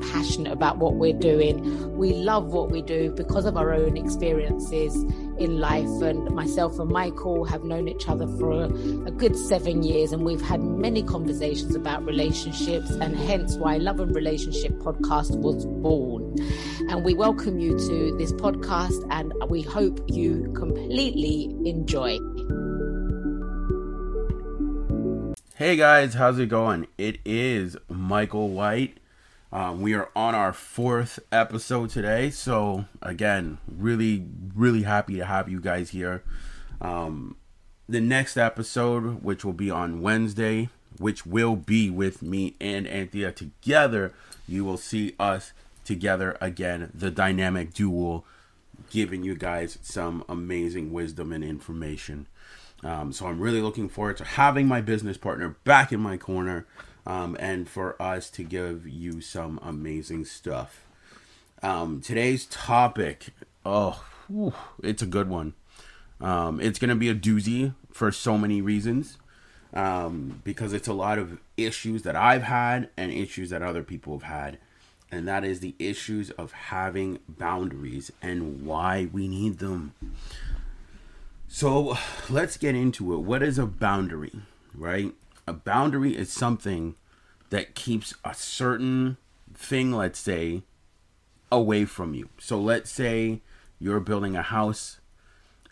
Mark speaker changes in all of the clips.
Speaker 1: passionate about what we're doing. We love what we do because of our own experiences in life. And myself and Michael have known each other for a, a, good seven years, and we've had many conversations about relationships, and hence why Love and Relationship podcast was born. And we welcome you to this podcast, and we hope you completely enjoy.
Speaker 2: Hey guys, how's it going? It is Michael White um, we are on our fourth episode today. So, again, really, really happy to have you guys here. Um, the next episode, which will be on Wednesday, which will be with me and Anthea together, you will see us together again, the dynamic duo, giving you guys some amazing wisdom and information. Um, so I'm really looking forward to having my business partner back in my corner um, and for us to give you some amazing stuff. Um, today's topic, oh, whew, it's a good one. Um, it's going to be a doozy for so many reasons um, because it's a lot of issues that I've had and issues that other people have had. And that is the issues of having boundaries and why we need them. So let's get into it. What is a boundary, right? A boundary is something that keeps a certain thing, let's say, away from you. So let's say you're building a house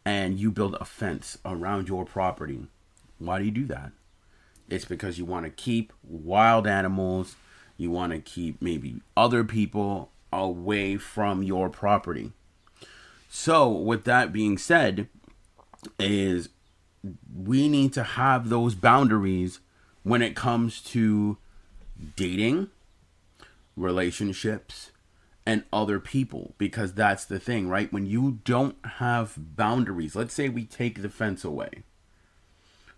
Speaker 2: and you build a fence around your property. Why do you do that? It's because you want to keep wild animals, you want to keep maybe other people away from your property. So, with that being said, is we need to have those boundaries when it comes to dating, relationships, and other people because that's the thing, right? When you don't have boundaries, let's say we take the fence away.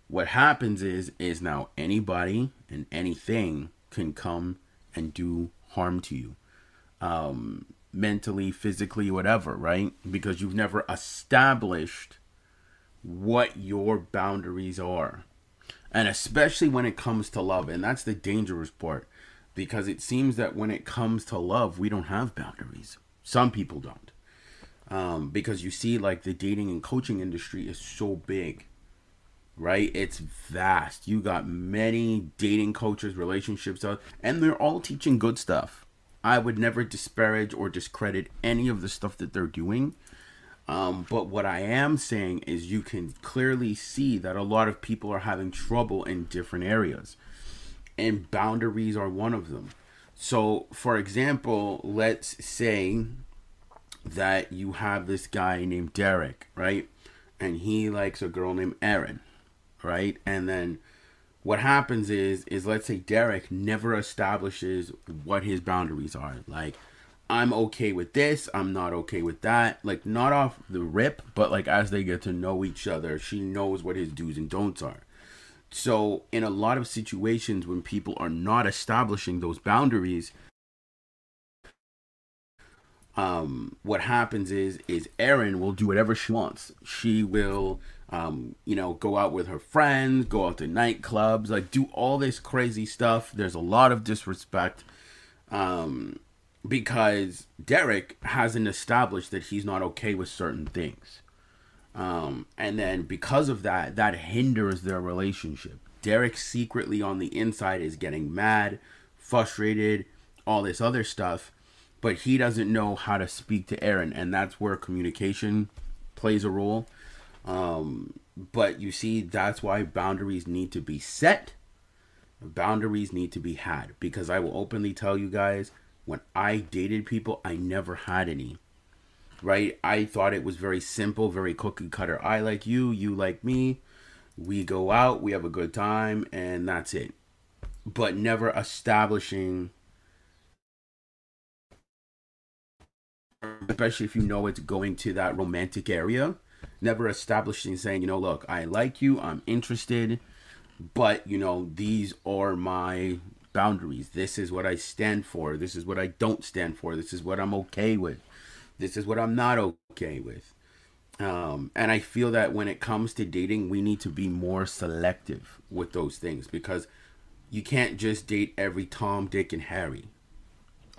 Speaker 2: What happens is is now anybody and anything can come and do harm to you. Um mentally, physically, whatever, right? Because you've never established what your boundaries are. And especially when it comes to love. And that's the dangerous part. Because it seems that when it comes to love, we don't have boundaries. Some people don't. Um, because you see, like, the dating and coaching industry is so big, right? It's vast. You got many dating coaches, relationships, and they're all teaching good stuff. I would never disparage or discredit any of the stuff that they're doing. Um, but what I am saying is you can clearly see that a lot of people are having trouble in different areas. And boundaries are one of them. So, for example, let's say that you have this guy named Derek, right? And he likes a girl named Erin, right? And then what happens is is let's say Derek never establishes what his boundaries are. Like I'm okay with this, I'm not okay with that. Like not off the rip, but like as they get to know each other, she knows what his do's and don'ts are. So in a lot of situations when people are not establishing those boundaries, um, what happens is is Erin will do whatever she wants. She will um, you know, go out with her friends, go out to nightclubs, like do all this crazy stuff. There's a lot of disrespect. Um, because Derek hasn't established that he's not okay with certain things. Um, and then because of that, that hinders their relationship. Derek secretly on the inside is getting mad, frustrated, all this other stuff, but he doesn't know how to speak to Erin, and that's where communication plays a role. Um, but you see, that's why boundaries need to be set. Boundaries need to be had because I will openly tell you guys when I dated people, I never had any. Right? I thought it was very simple, very cookie cutter. I like you, you like me. We go out, we have a good time, and that's it. But never establishing especially if you know it's going to that romantic area never establishing saying you know look i like you i'm interested but you know these are my boundaries. This is what i stand for. This is what i don't stand for. This is what i'm okay with. This is what i'm not okay with. Um, and i feel that when it comes to dating we need to be more selective with those things because you can't just date every tom dick and harry.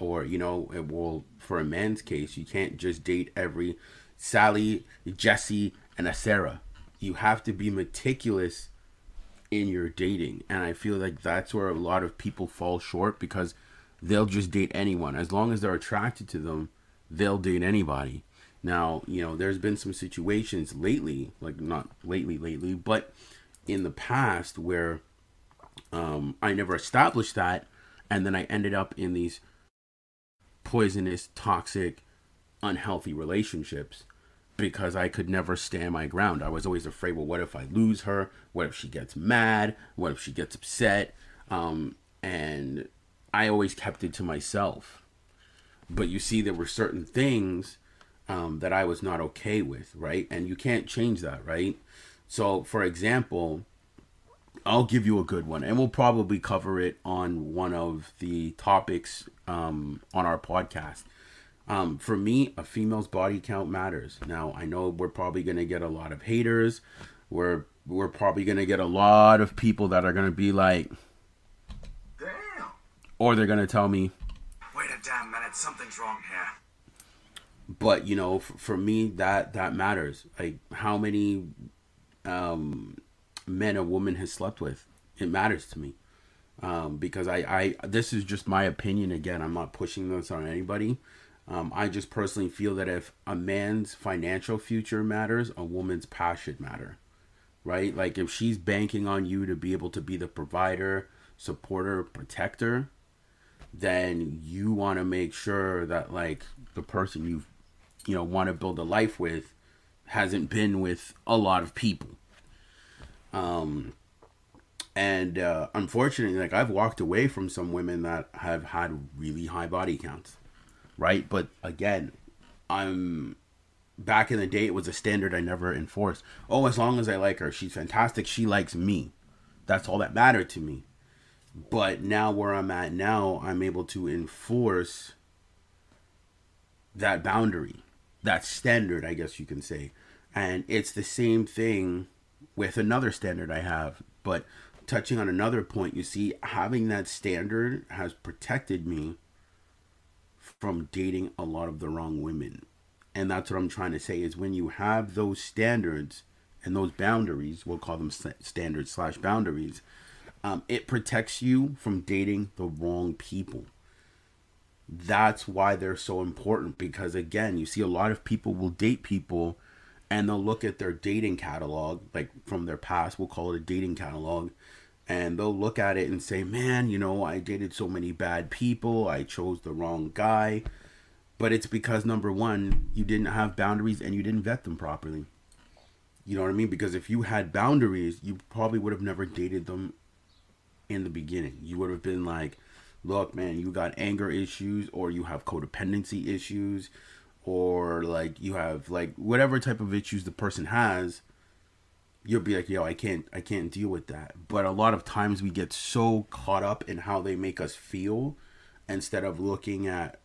Speaker 2: Or you know well for a man's case you can't just date every sally jesse and a sarah. You have to be meticulous in your dating. And i feel like that's where a lot of people fall short because they'll just date anyone. As long as they're attracted to them they'll date anybody. Now you know there's been some situations lately like not lately lately but in the past where um, i never established that. And then i ended up in these poisonous, toxic, unhealthy relationships because I could never stand my ground. I was always afraid, well, what if I lose her? What if she gets mad? What if she gets upset? Um, and I always kept it to myself. But you see, there were certain things um, that I was not okay with, right? And you can't change that, right? So, for example, I'll give you a good one, and we'll probably cover it on one of the topics um, on our podcast. Um, for me, a female's body count matters. Now, I know we're probably going to get a lot of haters. We're we're probably going to get a lot of people that are going to be like, "Damn," or they're going to tell me,
Speaker 3: "Wait a damn minute, something's wrong here."
Speaker 2: But you know, for, for me, that that matters. Like how many um, men a woman has slept with, it matters to me um, because I, I this is just my opinion again i'm not pushing this on anybody um, i just personally feel that if a man's financial future matters a woman's passion matter right? Like if she's banking on you to be able to be the provider supporter protector then you want to make sure that like the person you you know want to build a life with hasn't been with a lot of people. Um and uh, unfortunately like i've walked away from some women that have had really high body counts right? But again i'm back in the day it was a standard i never enforced. Oh as long as i like her she's fantastic she likes me. That's all that mattered to me. But now where i'm at now i'm able to enforce that boundary that standard i guess you can say. And it's the same thing with another standard i have. But touching on another point, you see, having that standard has protected me from dating a lot of the wrong women. And that's what I'm trying to say is when you have those standards and those boundaries, we'll call them standards slash boundaries, um, it protects you from dating the wrong people. That's why they're so important because, again, you see a lot of people will date people and they'll look at their dating catalog, like from their past, we'll call it a dating catalog, and they'll look at it and say, man, you know, I dated so many bad people, I chose the wrong guy. But it's because number one, you didn't have boundaries and you didn't vet them properly. You know what I mean? Because if you had boundaries, you probably would have never dated them in the beginning. You would have been like, look, man, you got anger issues, or you have codependency issues, or like you have like whatever type of issues the person has you'll be like, yo, I can't, I can't deal with that. But a lot of times we get so caught up in how they make us feel, instead of looking at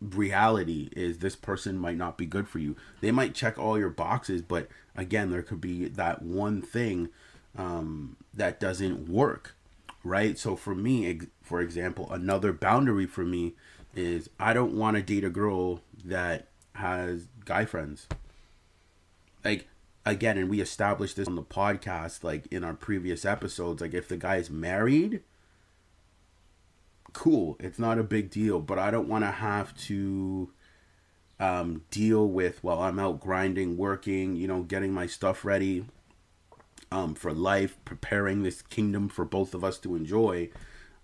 Speaker 2: reality is this person might not be good for you. They might check all your boxes, but again, there could be that one thing um, that doesn't work, right? So for me, for example, another boundary for me is I don't want to date a girl that has guy friends. Like again, and we established this on the podcast, like in our previous episodes, like if the guy is married, cool, it's not a big deal, but I don't want to have to um, deal with, well, I'm out grinding, working, you know, getting my stuff ready um, for life, preparing this kingdom for both of us to enjoy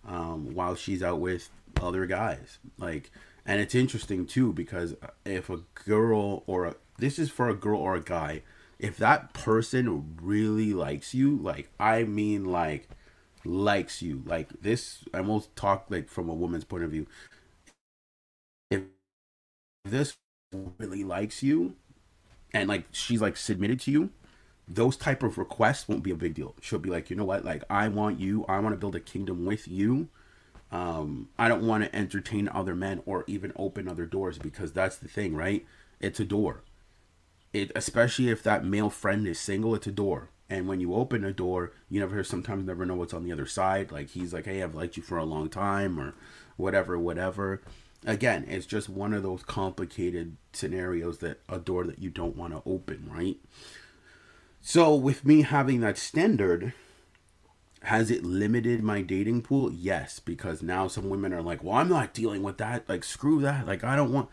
Speaker 2: um, while she's out with other guys. Like, and it's interesting too because if a girl or a, this is for a girl or a guy, if that person really likes you, like I mean, like likes you, like this, I most talk like from a woman's point of view. If this really likes you, and like she's like submitted to you, those type of requests won't be a big deal. She'll be like, you know what, like I want you, I want to build a kingdom with you um, I don't want to entertain other men or even open other doors because that's the thing, right? It's a door. It especially if that male friend is single, it's a door. And when you open a door, you never sometimes never know what's on the other side. Like he's like, "Hey, I've liked you for a long time," or whatever, whatever. Again, it's just one of those complicated scenarios that a door that you don't want to open, right? So with me having that standard, has it limited my dating pool? Yes, because now some women are like, well, I'm not dealing with that. Like, screw that. Like, I don't want.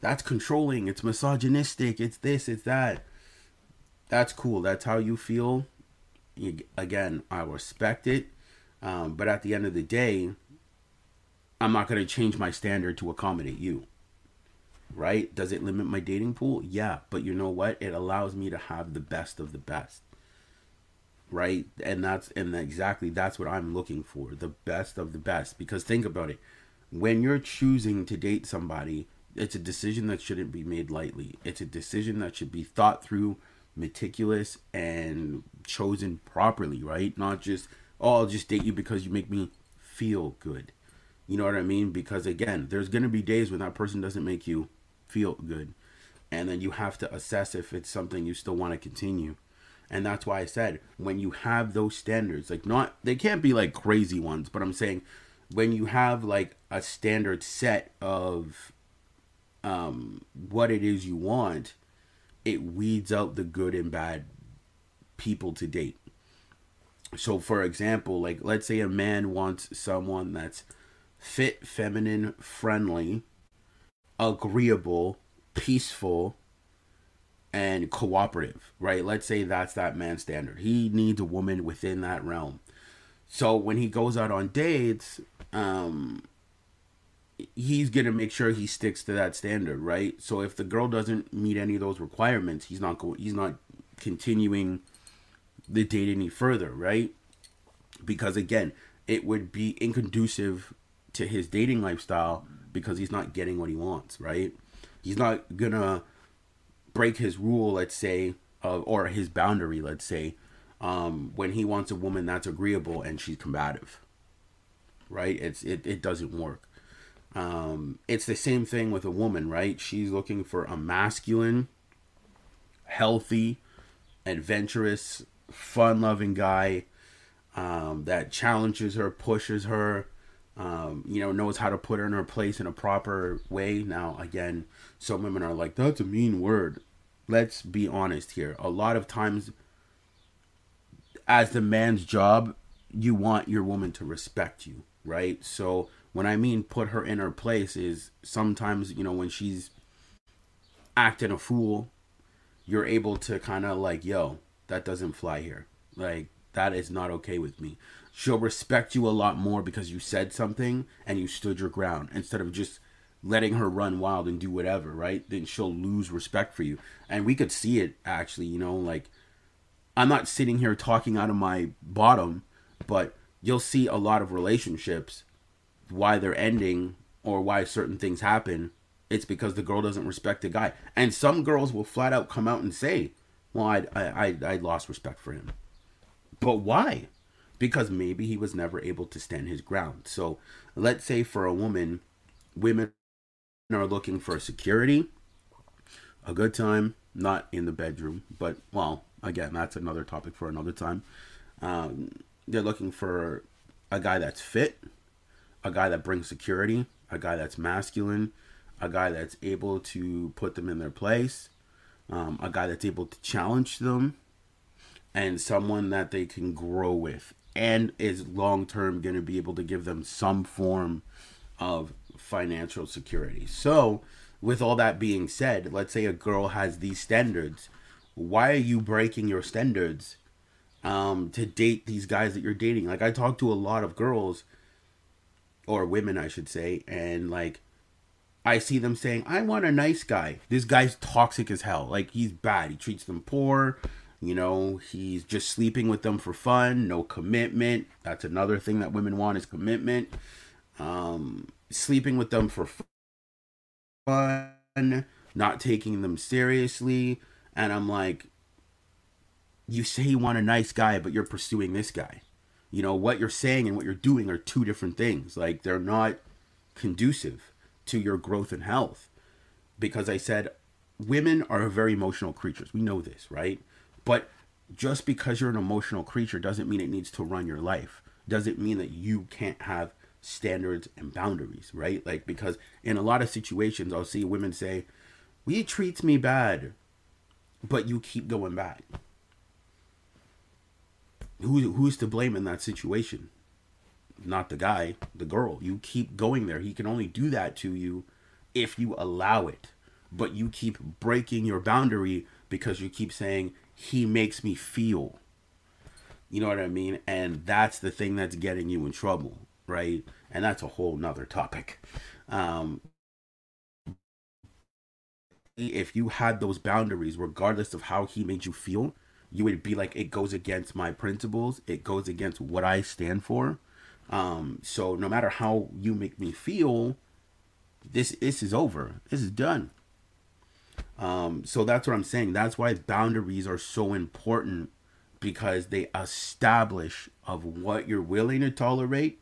Speaker 2: That's controlling. It's misogynistic. It's this. It's that. That's cool. That's how you feel. You, again, I respect it. Um, but at the end of the day, I'm not going to change my standard to accommodate you. Right? Does it limit my dating pool? Yeah. But you know what? It allows me to have the best of the best right and that's and exactly that's what i'm looking for the best of the best because think about it when you're choosing to date somebody it's a decision that shouldn't be made lightly. It's a decision that should be thought through meticulous and chosen properly right? Not just oh i'll just date you because you make me feel good. You know what i mean? Because again there's going to be days when that person doesn't make you feel good and then you have to assess if it's something you still want to continue. And that's why I said when you have those standards, like not they can't be like crazy ones, but I'm saying when you have like a standard set of um what it is you want, it weeds out the good and bad people to date. So for example, like let's say a man wants someone that's fit, feminine, friendly, agreeable, peaceful, and cooperative, right? Let's say that's that man's standard. He needs a woman within that realm. So when he goes out on dates, um, he's gonna make sure he sticks to that standard, right? So if the girl doesn't meet any of those requirements, he's not going. He's not continuing the date any further, right? Because again, it would be inconducive to his dating lifestyle because he's not getting what he wants, right? He's not gonna break his rule, let's say, uh, or his boundary, let's say, um, when he wants a woman that's agreeable and she's combative. Right? It's it, it doesn't work. Um, it's the same thing with a woman, right? She's looking for a masculine, healthy, adventurous, fun-loving guy um, that challenges her, pushes her, um, you know, knows how to put her in her place in a proper way. Now, again, some women are like, that's a mean word let's be honest here. A lot of times, as the man's job, you want your woman to respect you, right? So when I mean put her in her place, is sometimes you know when she's acting a fool, you're able to kind of like, yo, that doesn't fly here. Like that is not okay with me. She'll respect you a lot more because you said something and you stood your ground instead of just letting her run wild and do whatever, right? Then she'll lose respect for you. And we could see it actually, you know, like I'm not sitting here talking out of my bottom, but you'll see a lot of relationships why they're ending or why certain things happen. It's because the girl doesn't respect the guy. And some girls will flat out come out and say, well, I, I, I lost respect for him. But why? Because maybe he was never able to stand his ground. So let's say for a woman, women are looking for security, a good time, not in the bedroom, but well, again, that's another topic for another time. Um, they're looking for a guy that's fit, a guy that brings security, a guy that's masculine, a guy that's able to put them in their place, um, a guy that's able to challenge them, and someone that they can grow with and is long term going to be able to give them some form of financial security. So, with all that being said, let's say a girl has these standards. Why are you breaking your standards um, to date these guys that you're dating? Like, I talk to a lot of girls, or women, I should say, and like I see them saying, I want a nice guy. This guy's toxic as hell. Like, he's bad. He treats them poor. You know, he's just sleeping with them for fun, no commitment. That's another thing that women want is commitment. Um, sleeping with them for fun, not taking them seriously. And I'm like, you say you want a nice guy, but you're pursuing this guy. You know, what you're saying and what you're doing are two different things. Like, they're not conducive to your growth and health. Because I said women are very emotional creatures. We know this, right? But just because you're an emotional creature doesn't mean it needs to run your life. Doesn't mean that you can't have standards and boundaries, right? Like because in a lot of situations I'll see women say, "We treats me bad." But you keep going back. Who, who's to blame in that situation? not the guy, the girl. You keep going there. He can only do that to you if you allow it. But you keep breaking your boundary because you keep saying, he makes me feel. You know what I mean? And that's the thing that's getting you in trouble, right? And that's a whole nother topic. Um, if you had those boundaries, regardless of how he made you feel, you would be like, it goes against my principles, it goes against what I stand for um, so no matter how you make me feel, this this is over. This is done. Um, so that's what I'm saying. That's why boundaries are so important because they establish of what you're willing to tolerate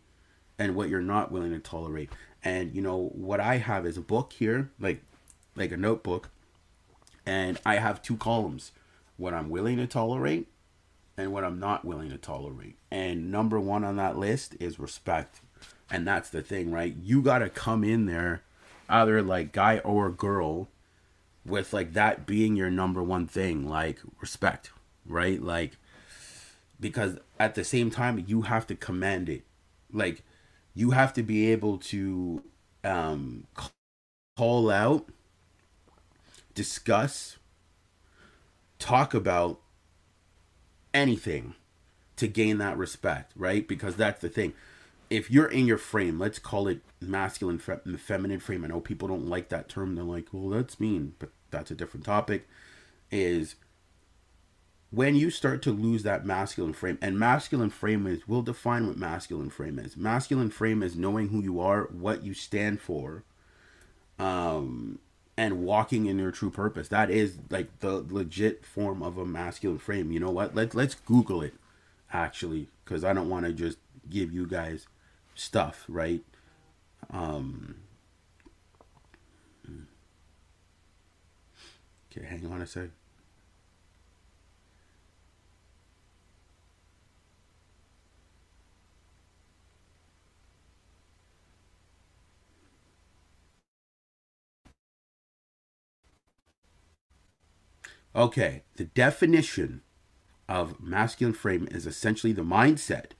Speaker 2: and what you're not willing to tolerate. And you know what I have is a book here, like like a notebook, and I have two columns: what I'm willing to tolerate and what I'm not willing to tolerate. And number one on that list is respect. And that's the thing, right? You got to come in there, either like guy or girl, with like that being your number one thing, like respect, right? Like, because at the same time, you have to command it. Like, you have to be able to um, call out, discuss, talk about anything to gain that respect, right? Because that's the thing. If you're in your frame, let's call it masculine, fe- feminine frame. I know people don't like that term. They're like, well, that's mean, but that's a different topic. Is when you start to lose that masculine frame, and masculine frame is, we'll define what masculine frame is. Masculine frame is knowing who you are, what you stand for, um, and walking in your true purpose. That is like the legit form of a masculine frame. You know what? Let's let's Google it actually, because I don't want to just give you guys stuff, right? Um, okay, hang on a sec. Okay, the definition of masculine frame is essentially the mindset.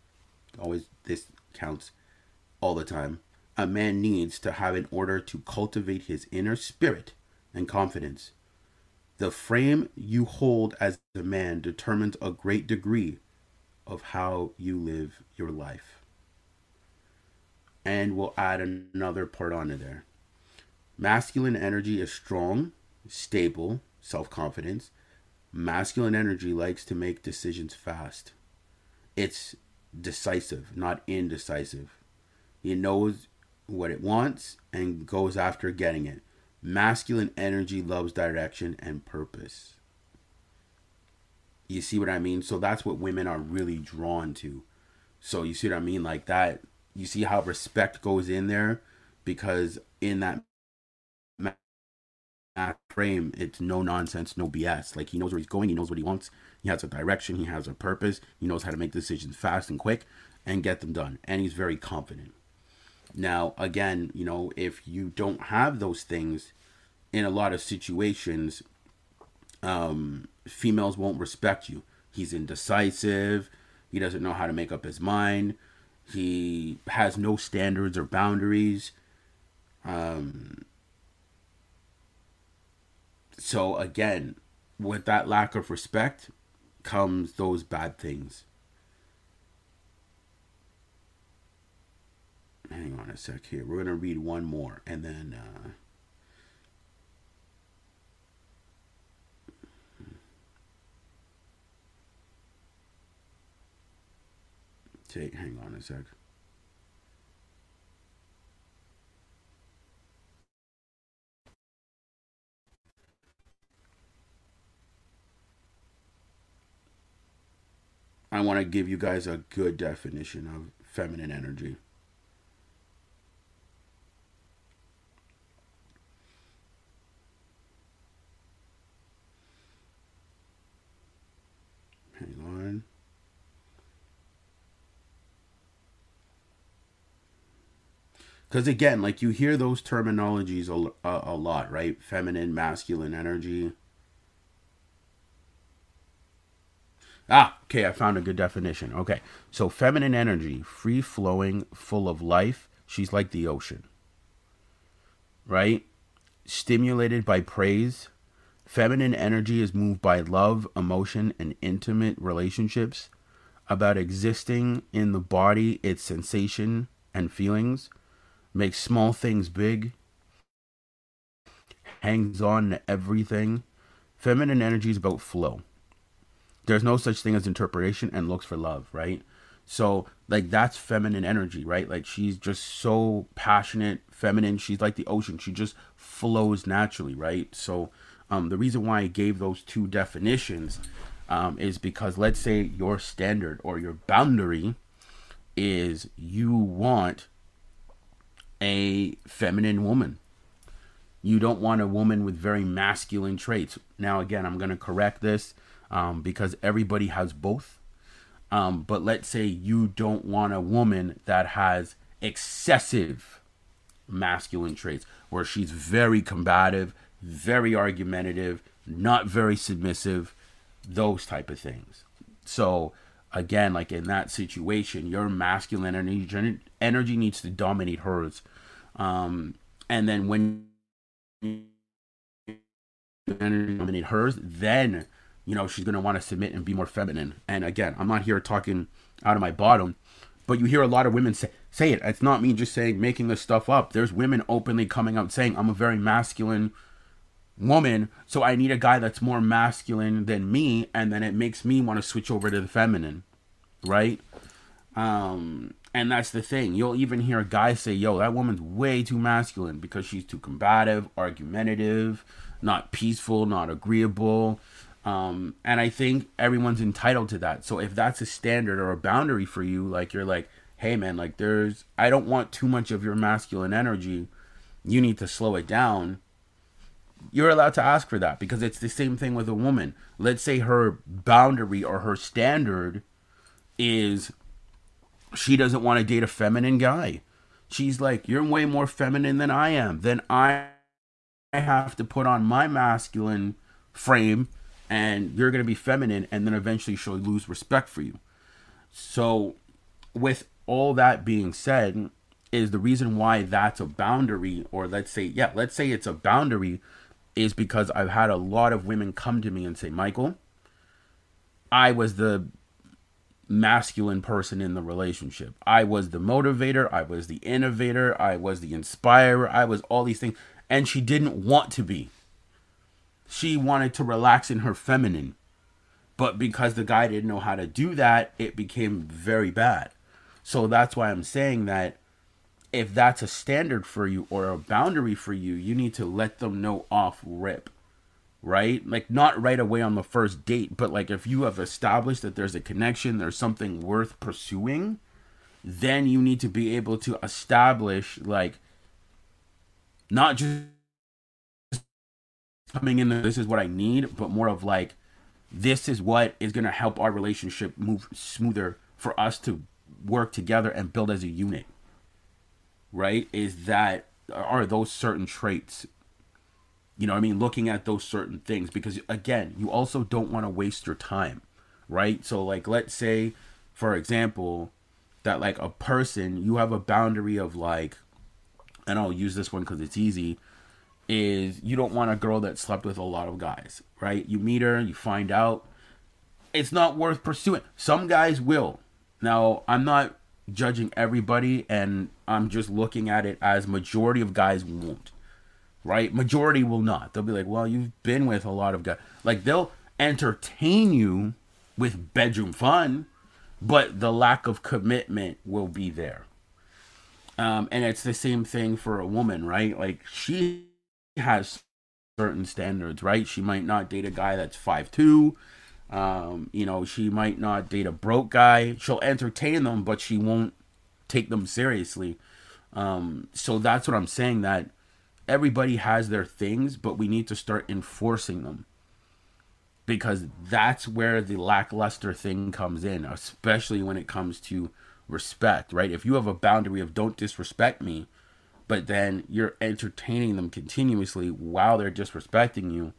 Speaker 2: Always, this counts all the time. A man needs to have in order to cultivate his inner spirit and confidence. The frame you hold as a man determines a great degree of how you live your life. And we'll add another part onto there. Masculine energy is strong, stable, self confidence. Masculine energy likes to make decisions fast. It's decisive, not indecisive. It knows what it wants and goes after getting it. Masculine energy loves direction and purpose. You see what I mean? So that's what women are really drawn to. So you see what I mean? Like that, you see how respect goes in there because in that frame, it's no nonsense, no BS. Like he knows where he's going, he knows what he wants, he has a direction, he has a purpose, he knows how to make decisions fast and quick and get them done. And he's very confident. Now, again, you know, if you don't have those things in a lot of situations, um, females won't respect you. He's indecisive, he doesn't know how to make up his mind, he has no standards or boundaries. Um, so again, with that lack of respect comes those bad things. hang on a sec here. We're gonna read one more, and then. Uh, take. Hang on a sec. I want to give you guys a good definition of feminine energy. Hang on. Because again, like you hear those terminologies a, a, a lot, right? Feminine, masculine energy. Ah, okay, I found a good definition. Okay, so feminine energy, free flowing, full of life. She's like the ocean, right? Stimulated by praise. Feminine energy is moved by love, emotion, and intimate relationships. About existing in the body, its sensation and feelings. Makes small things big. Hangs on to everything. Feminine energy is about flow there's no such thing as interpretation and looks for love, right? So like that's feminine energy, right? Like she's just so passionate, feminine. She's like the ocean. She just flows naturally, right? So um, the reason why I gave those two definitions um, is because let's say your standard or your boundary is you want a feminine woman. You don't want a woman with very masculine traits. Now, again, I'm going to correct this um, because everybody has both. Um, but let's say you don't want a woman that has excessive masculine traits, where she's very combative, very argumentative, not very submissive, those type of things. So again, like in that situation, your masculine energy energy needs to dominate hers, um, and then when energy dominate hers, then you know, she's going to want to submit and be more feminine. And again, I'm not here talking out of my bottom, but you hear a lot of women say, say it. It's not me just saying, making this stuff up. There's women openly coming out saying, I'm a very masculine woman, so I need a guy that's more masculine than me. And then it makes me want to switch over to the feminine, right? Um, and that's the thing. You'll even hear a guy say, yo, that woman's way too masculine because she's too combative, argumentative, not peaceful, not agreeable um, and I think everyone's entitled to that. So if that's a standard or a boundary for you, like you're like, hey man, like there's, I don't want too much of your masculine energy. You need to slow it down. You're allowed to ask for that because it's the same thing with a woman. Let's say her boundary or her standard is she doesn't want to date a feminine guy. She's like, you're way more feminine than I am. Then I I have to put on my masculine frame and you're going to be feminine and then eventually she'll lose respect for you. So with all that being said is the reason why that's a boundary or let's say yeah let's say it's a boundary is because i've had a lot of women come to me and say michael i was the masculine person in the relationship. I was the motivator i was the innovator i was the inspirer i was all these things and she didn't want to be she wanted to relax in her feminine. But because the guy didn't know how to do that, it became very bad. So that's why I'm saying that if that's a standard for you or a boundary for you, you need to let them know off rip. Right? Like not right away on the first date, but like if you have established that there's a connection, there's something worth pursuing, then you need to be able to establish like not just coming in this is what I need, but more of like this is what is going to help our relationship move smoother for us to work together and build as a unit. Right? Is that are those certain traits you know I mean? Looking at those certain things because again, you also don't want to waste your time, right? So like let's say for example that like a person you have a boundary of like and I'll use this one cuz it's easy is you don't want a girl that slept with a lot of guys, right? You meet her, you find out it's not worth pursuing. Some guys will. Now, I'm not judging everybody and I'm just looking at it as majority of guys won't. Right? Majority will not. They'll be like, "Well, you've been with a lot of guys." Like they'll entertain you with bedroom fun, but the lack of commitment will be there. Um, and it's the same thing for a woman, right? Like she has certain standards, right? She might not date a guy that's five two. Um, you know, she might not date a broke guy. She'll entertain them, but she won't take them seriously. Um, so that's what I'm saying that everybody has their things, but we need to start enforcing them. Because that's where the lackluster thing comes in, especially when it comes to respect, right? If you have a boundary of don't disrespect me, but then you're entertaining them continuously while they're disrespecting you,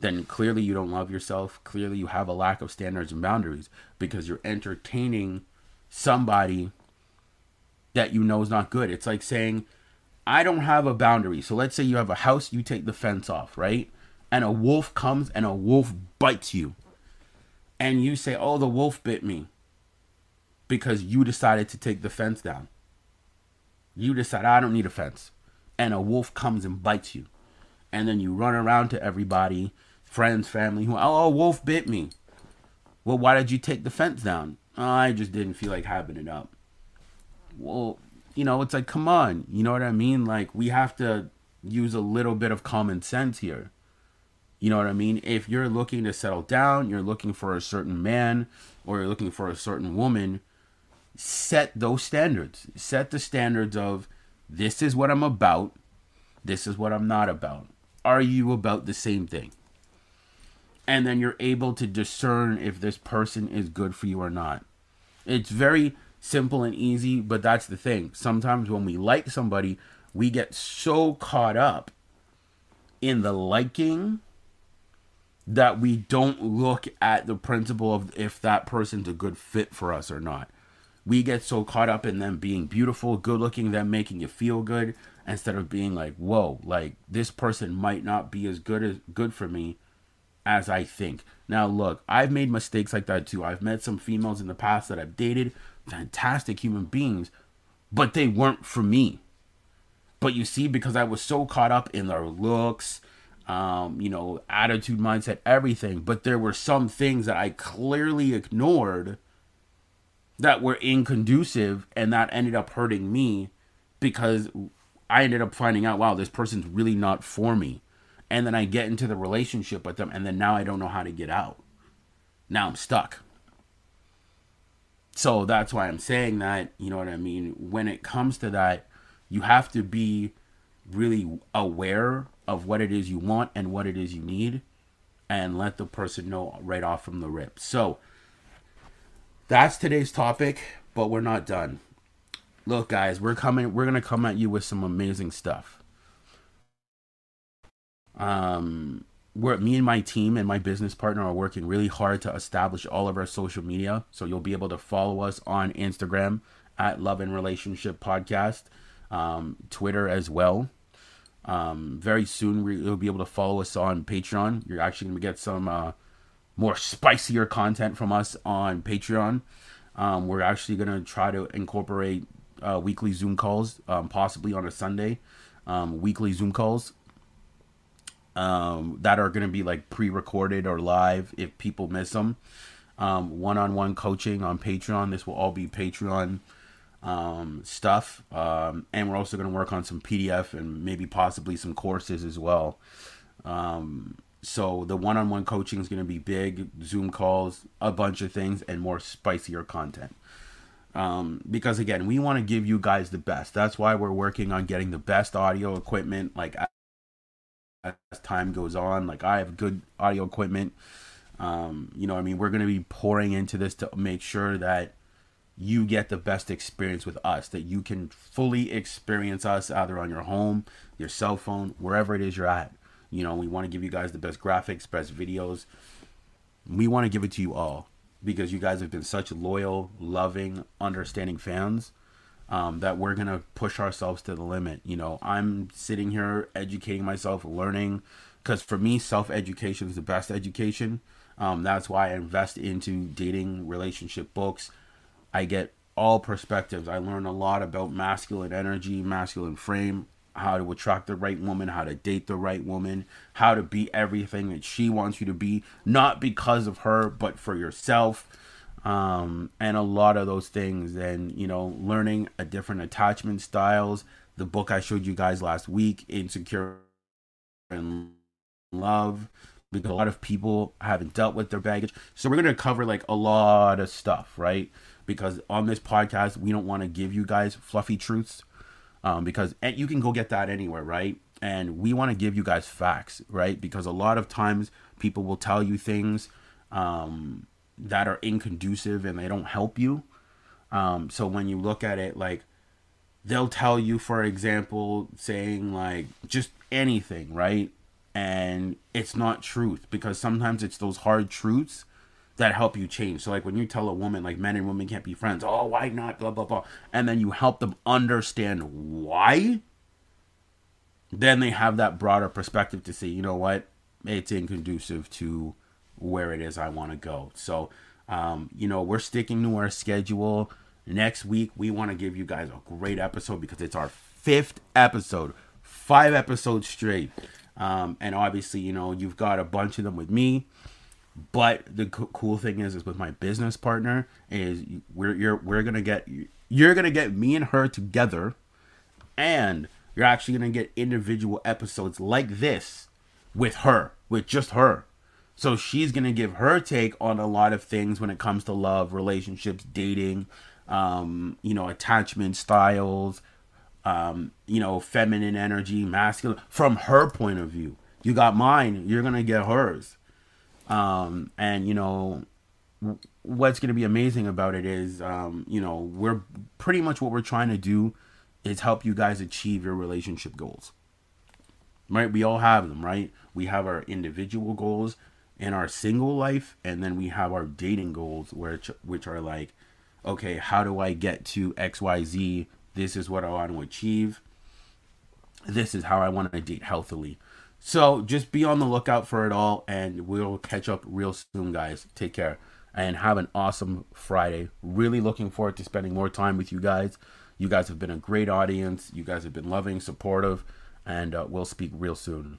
Speaker 2: then clearly you don't love yourself. Clearly you have a lack of standards and boundaries because you're entertaining somebody that you know is not good. It's like saying, I don't have a boundary. So let's say you have a house, you take the fence off, right? And a wolf comes and a wolf bites you. And you say, Oh, the wolf bit me. Because you decided to take the fence down. You decide, I don't need a fence. And a wolf comes and bites you. And then you run around to everybody, friends, family, who, oh, wolf bit me. Well, why did you take the fence down? Oh, I just didn't feel like having it up well, you know, it's like, come on, you know what I mean? Like, we have to use a little bit of common sense here. You know what I mean? If you're looking to settle down, you're looking for a certain man, or you're looking for a certain woman, set those standards. Set the standards of this is what I'm about, this is what I'm not about. Are you about the same thing? And then you're able to discern if this person is good for you or not. It's very simple and easy, but that's the thing. Sometimes when we like somebody, we get so caught up in the liking that we don't look at the principle of if that person's a good fit for us or not. We get so caught up in them being beautiful, good looking, them making you feel good, instead of being like, whoa, like this person might not be as good as good for me as I think. Now look, I've made mistakes like that too. I've met some females in the past that I've dated fantastic human beings, but they weren't for me. But you see, because I was so caught up in their looks, um, you know, attitude, mindset, everything, but there were some things that I clearly ignored that were inconducive, and that ended up hurting me because I ended up finding out, wow, this person's really not for me. And then I get into the relationship with them, and then now I don't know how to get out. Now I'm stuck so that's why I'm saying that, you know what I mean? When it comes to that, you have to be really aware of what it is you want and what it is you need and let the person know right off from the rip. So that's today's topic, but we're not done. Look, guys, we're coming we're to come at you with some amazing stuff. Um we're me and my team and my business partner are working really hard to establish all of our social media. So you'll be able to follow us on Instagram at Love and Relationship Podcast, um, Twitter as well. Um, very soon you'll be able to follow us on Patreon. You're actually gonna get some uh, more spicier content from us on Patreon. Um, we're actually gonna try to incorporate uh, weekly Zoom calls, um, possibly on a Sunday. Um, weekly Zoom calls um, that are going to be like pre-recorded or live if people miss them. Um, one-on-one coaching on Patreon. This will all be Patreon um, stuff, and we're also going to work on some PDF and maybe possibly some courses as well. So the one-on-one coaching is going to be big. Zoom calls, a bunch of things, and more spicier content. Um, because again, we want to give you guys the best. That's why we're working on getting the best audio equipment, like as time goes on. Like I have good audio equipment. Um, you know, I mean, we're going to be pouring into this to make sure that you get the best experience with us, that you can fully experience us either on your home, your cell phone, wherever it is you're at. You know, we want to give you guys the best graphics, best videos. We want to give it to you all because you guys have been such loyal, loving, understanding fans um, that we're gonna push ourselves to the limit. You know, I'm sitting here educating myself, learning, because for me, self education is the best education. Um, that's why I invest into dating relationship books. I get all perspectives. I learn a lot about masculine energy, masculine frame, how to attract the right woman, how to date the right woman, how to be everything that she wants you to be, not because of her, but for yourself. Um, and a lot of those things, and you know, learning a different attachment styles. The book I showed you guys last week, Insecure in Love, because a lot of people haven't dealt with their baggage. So we're gonna cover like a lot of stuff, right? Because on this podcast, we don't want to give you guys fluffy truths um, because you can go get that anywhere, right? And we want to give you guys facts, right? Because a lot of times people will tell you things um, that are inconducive and they don't help you. Um, so when you look at it, like they'll tell you, for example, saying like just anything, right? And it's not truth because sometimes it's those hard truths that help you change. So like when you tell a woman like men and women can't be friends, oh why not, blah blah blah, and then you help them understand why, then they have that broader perspective to say, you know what, it's inconducive to where it is I want to go. So, um, you know, we're sticking to our schedule. Next week we want to give you guys a great episode because it's our fifth episode, five episodes straight. Um, and obviously, you know, you've got a bunch of them with me. But the co- cool thing is, is with my business partner, is we're you're we're gonna get you're gonna get me and her together, and you're actually gonna get individual episodes like this with her, with just her. So she's gonna give her take on a lot of things when it comes to love, relationships, dating, um, you know, attachment styles, um, you know, feminine energy, masculine, from her point of view. You got mine, you're gonna get hers. Um, and you know, what's going to be amazing about it is, um, you know, we're pretty much what we're trying to do is help you guys achieve your relationship goals. Right? We all have them, right? We have our individual goals in our single life, and then we have our dating goals, which which are like, okay, how do I get to X, Y, Z? This is what I want to achieve. This is how I want to date healthily. So just be on the lookout for it all, and we'll catch up real soon, guys. Take care and have an awesome Friday. Really looking forward to spending more time with you guys. You guys have been a great audience. You guys have been loving, supportive, and uh, we'll speak real soon.